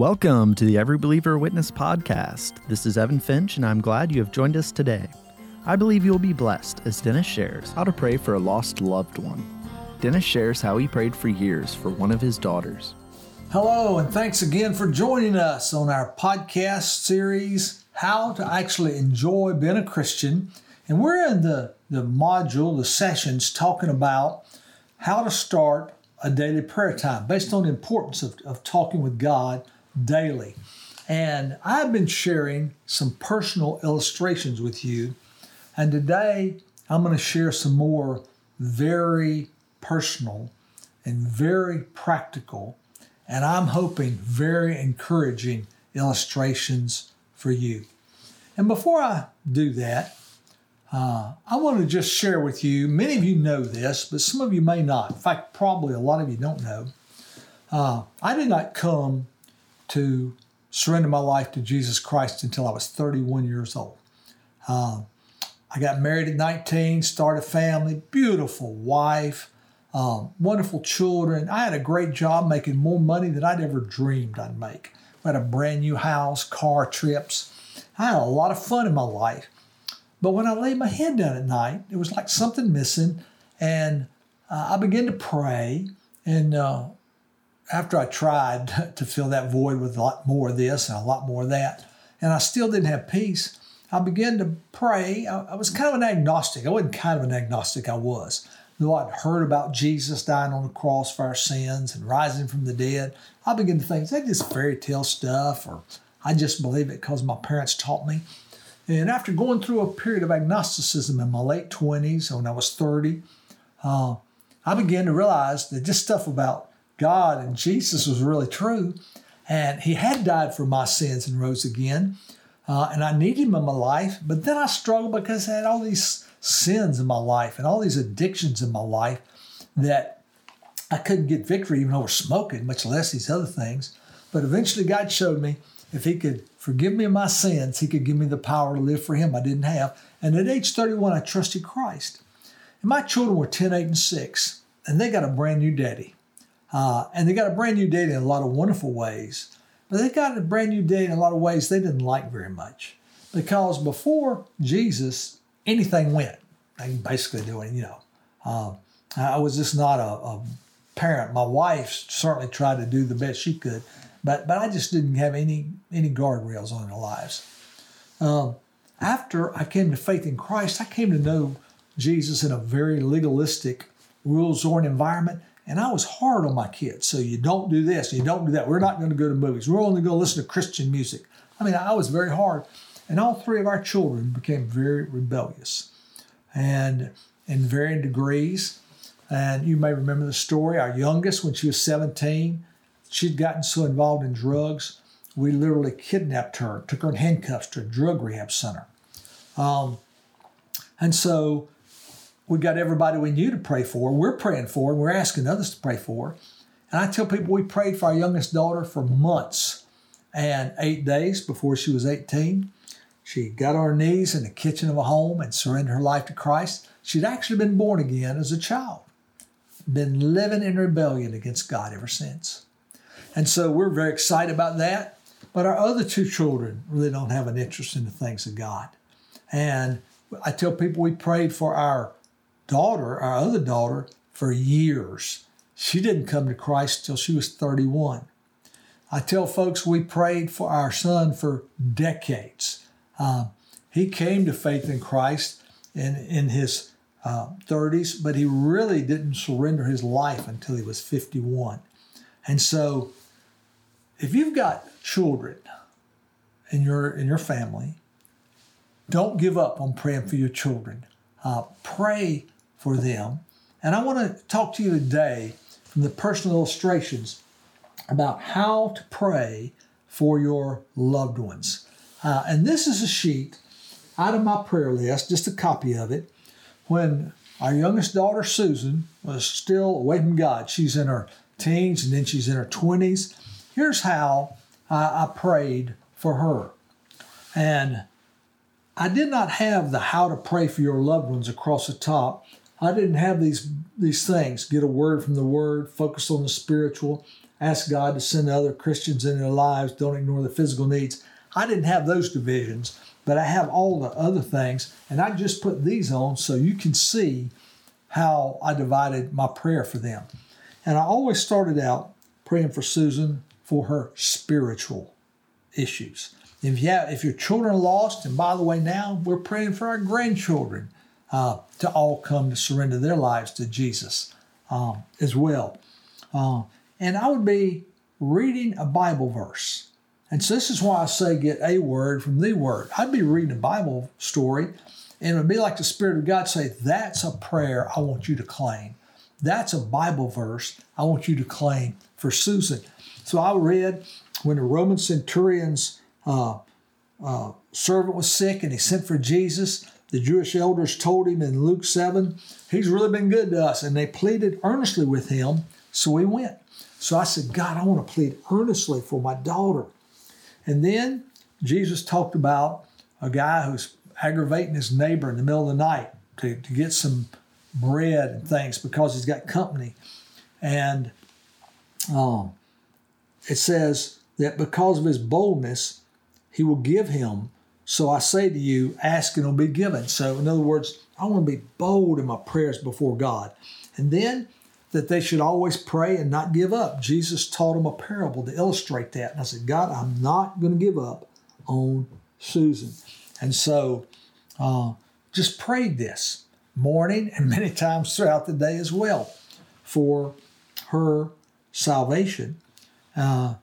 Welcome to the Every Believer Witness podcast. This is Evan Finch, and I'm glad you have joined us today. I believe you will be blessed as Dennis shares how to pray for a lost loved one. Dennis shares how he prayed for years for one of his daughters. Hello, and thanks again for joining us on our podcast series, How to Actually Enjoy Being a Christian. And we're in the, the module, the sessions, talking about how to start a daily prayer time based on the importance of, of talking with God daily. And I've been sharing some personal illustrations with you. And today I'm going to share some more very personal and very practical, and I'm hoping very encouraging illustrations for you. And before I do that, uh, I want to just share with you. Many of you know this, but some of you may not. In fact, probably a lot of you don't know. Uh, I did not come to surrender my life to Jesus Christ until I was 31 years old. Uh, I got married at 19, started a family, beautiful wife, um, wonderful children. I had a great job making more money than I'd ever dreamed I'd make. I had a brand new house, car trips. I had a lot of fun in my life. But when I laid my head down at night, it was like something missing. And uh, I began to pray. And uh, after I tried to fill that void with a lot more of this and a lot more of that, and I still didn't have peace, I began to pray. I, I was kind of an agnostic. I wasn't kind of an agnostic, I was. Though I'd heard about Jesus dying on the cross for our sins and rising from the dead, I began to think, is that just fairy tale stuff? Or I just believe it because my parents taught me. And after going through a period of agnosticism in my late 20s, when I was 30, uh, I began to realize that this stuff about God and Jesus was really true. And He had died for my sins and rose again. Uh, and I needed Him in my life. But then I struggled because I had all these sins in my life and all these addictions in my life that I couldn't get victory even over smoking, much less these other things. But eventually, God showed me if He could forgive me of my sins, He could give me the power to live for Him I didn't have. And at age 31, I trusted Christ. And my children were 10, 8, and 6, and they got a brand new daddy. Uh, and they got a brand new daddy in a lot of wonderful ways. But they got a brand new daddy in a lot of ways they didn't like very much. Because before Jesus, anything went. They basically do it, you know. Uh, I was just not a, a parent. My wife certainly tried to do the best she could, but but I just didn't have any any guardrails on their lives. Um, after I came to faith in Christ, I came to know Jesus in a very legalistic, rules-oriented environment, and I was hard on my kids. So you don't do this, you don't do that. We're not going to go to movies. We're only going to listen to Christian music. I mean, I was very hard, and all three of our children became very rebellious, and in varying degrees. And you may remember the story. Our youngest, when she was 17, she'd gotten so involved in drugs, we literally kidnapped her, took her in handcuffs to a drug rehab center. Um, and so we got everybody we knew to pray for. We're praying for, and we're asking others to pray for. And I tell people we prayed for our youngest daughter for months and eight days before she was 18. She got on her knees in the kitchen of a home and surrendered her life to Christ. She'd actually been born again as a child, been living in rebellion against God ever since. And so we're very excited about that. But our other two children really don't have an interest in the things of God. And I tell people we prayed for our daughter, our other daughter, for years. She didn't come to Christ till she was 31. I tell folks we prayed for our son for decades. Um, he came to faith in Christ in, in his uh, 30s, but he really didn't surrender his life until he was 51. And so if you've got children in your in your family, don't give up on praying for your children. Uh, pray for them. And I want to talk to you today from the personal illustrations about how to pray for your loved ones. Uh, and this is a sheet out of my prayer list, just a copy of it. When our youngest daughter, Susan, was still away from God, she's in her teens and then she's in her 20s. Here's how I, I prayed for her. And I did not have the how to pray for your loved ones across the top. I didn't have these these things. Get a word from the word, focus on the spiritual. ask God to send other Christians in their lives, don't ignore the physical needs. I didn't have those divisions, but I have all the other things, and I just put these on so you can see how I divided my prayer for them. And I always started out praying for Susan for her spiritual issues. If, you have, if your children are lost, and by the way, now we're praying for our grandchildren uh, to all come to surrender their lives to Jesus um, as well. Uh, and I would be reading a Bible verse. And so this is why I say get a word from the word. I'd be reading a Bible story, and it would be like the Spirit of God say, That's a prayer I want you to claim. That's a Bible verse I want you to claim for Susan. So I read when the Roman centurion's uh, uh, servant was sick and he sent for Jesus. The Jewish elders told him in Luke 7, He's really been good to us. And they pleaded earnestly with him, so he went. So I said, God, I want to plead earnestly for my daughter. And then Jesus talked about a guy who's aggravating his neighbor in the middle of the night to, to get some bread and things because he's got company. And um, it says that because of his boldness, he will give him. So I say to you, ask and it'll be given. So, in other words, I want to be bold in my prayers before God. And then that they should always pray and not give up. Jesus taught them a parable to illustrate that. And I said, God, I'm not going to give up on Susan. And so uh, just prayed this morning and many times throughout the day as well for her salvation, uh,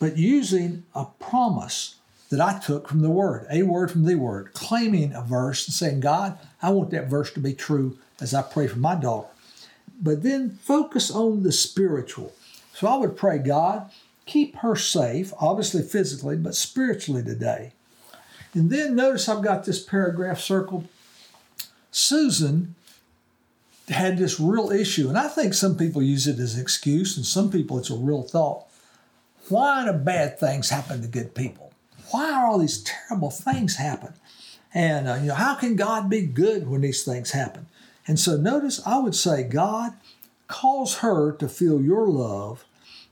but using a promise that I took from the Word, a word from the Word, claiming a verse and saying, God, I want that verse to be true as I pray for my daughter. But then focus on the spiritual. So I would pray, God, keep her safe, obviously physically, but spiritually today. And then notice I've got this paragraph circled. Susan had this real issue, and I think some people use it as an excuse, and some people it's a real thought. Why do bad things happen to good people? Why are all these terrible things happen? And uh, you know, how can God be good when these things happen? And so notice I would say God calls her to feel your love,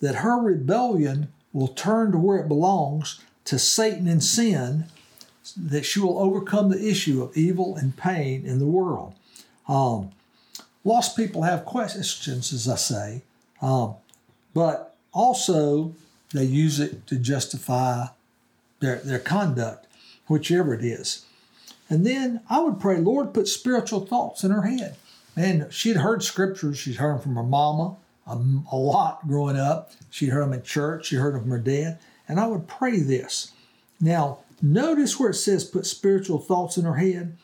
that her rebellion will turn to where it belongs to Satan and sin, that she will overcome the issue of evil and pain in the world. Um, lost people have questions, as I say, um, but also they use it to justify their, their conduct, whichever it is. And then I would pray, Lord, put spiritual thoughts in her head. And she'd heard scriptures. She'd heard them from her mama um, a lot growing up. She'd heard them in church. She heard them from her dad. And I would pray this. Now, notice where it says put spiritual thoughts in her head.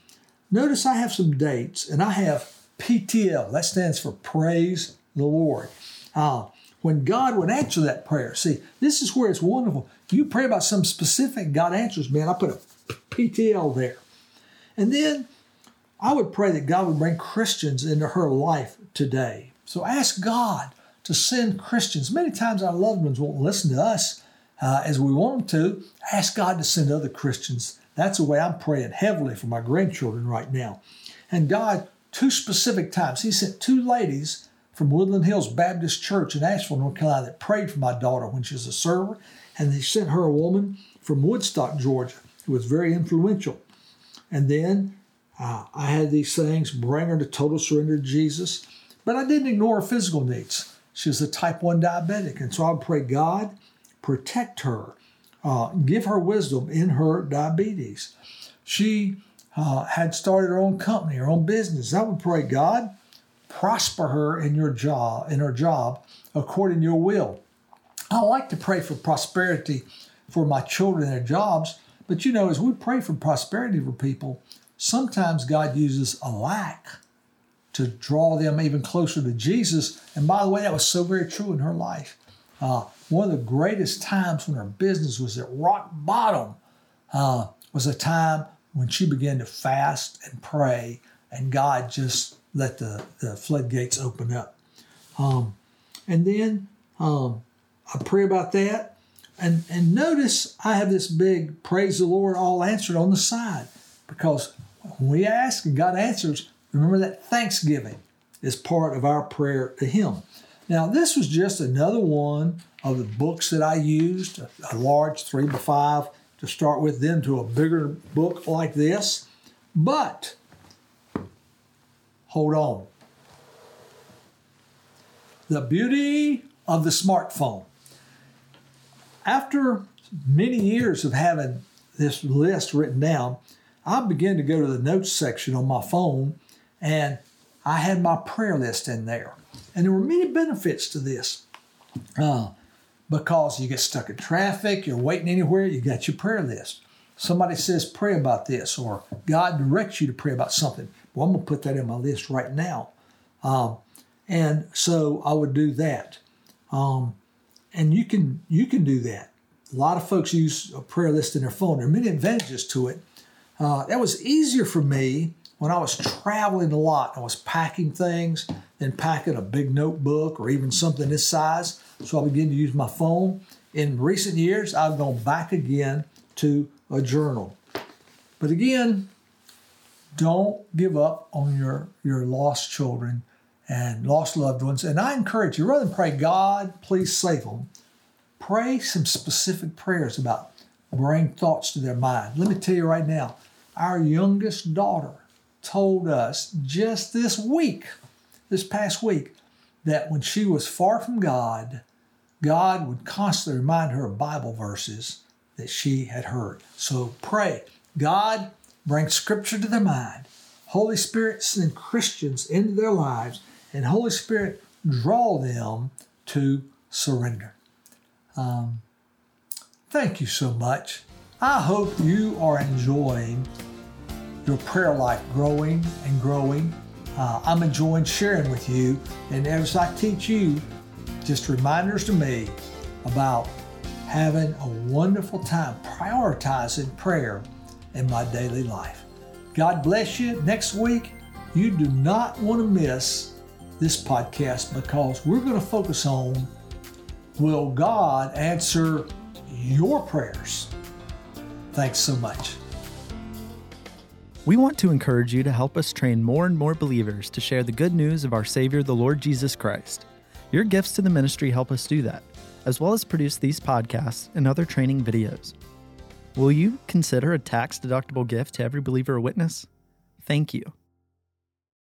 Notice I have some dates, and I have PTL. That stands for Praise the Lord. Uh, when God would answer that prayer, see, this is where it's wonderful. You pray about some specific, God answers, man. I put a PTL there. And then I would pray that God would bring Christians into her life today. So ask God to send Christians. Many times our loved ones won't listen to us uh, as we want them to. Ask God to send other Christians. That's the way I'm praying heavily for my grandchildren right now. And God, two specific times, He sent two ladies from Woodland Hills Baptist Church in Asheville, North Carolina, that prayed for my daughter when she was a server. And they sent her a woman from Woodstock, Georgia, who was very influential. And then uh, I had these things, bring her to total surrender to Jesus, but I didn't ignore her physical needs. She was a type 1 diabetic, and so I would pray, God, protect her, uh, give her wisdom in her diabetes. She uh, had started her own company, her own business. I would pray, God, prosper her in your job, in her job, according to your will. I like to pray for prosperity for my children and their jobs but you know, as we pray for prosperity for people, sometimes God uses a lack to draw them even closer to Jesus. And by the way, that was so very true in her life. Uh, one of the greatest times when her business was at rock bottom uh, was a time when she began to fast and pray, and God just let the, the floodgates open up. Um, and then um, I pray about that. And, and notice I have this big praise the Lord all answered on the side because when we ask and God answers, remember that thanksgiving is part of our prayer to Him. Now, this was just another one of the books that I used, a, a large three by five to start with, then to a bigger book like this. But hold on. The beauty of the smartphone. After many years of having this list written down, I began to go to the notes section on my phone and I had my prayer list in there. And there were many benefits to this. Uh, because you get stuck in traffic, you're waiting anywhere, you got your prayer list. Somebody says, pray about this, or God directs you to pray about something. Well, I'm going to put that in my list right now. Um, and so I would do that. Um, and you can you can do that. A lot of folks use a prayer list in their phone. There are many advantages to it. Uh, that was easier for me when I was traveling a lot. I was packing things, then packing a big notebook or even something this size. So I began to use my phone. In recent years, I've gone back again to a journal. But again, don't give up on your, your lost children and lost loved ones. And I encourage you, rather than pray, God, please save them, pray some specific prayers about bring thoughts to their mind. Let me tell you right now, our youngest daughter told us just this week, this past week, that when she was far from God, God would constantly remind her of Bible verses that she had heard. So pray, God, bring scripture to their mind. Holy Spirit, send Christians into their lives, and Holy Spirit, draw them to surrender. Um, thank you so much. I hope you are enjoying your prayer life growing and growing. Uh, I'm enjoying sharing with you, and as I teach you, just reminders to me about having a wonderful time prioritizing prayer in my daily life. God bless you. Next week, you do not want to miss this podcast because we're going to focus on will God answer your prayers? Thanks so much. We want to encourage you to help us train more and more believers to share the good news of our Savior, the Lord Jesus Christ. Your gifts to the ministry help us do that, as well as produce these podcasts and other training videos. Will you consider a tax deductible gift to Every Believer a Witness? Thank you.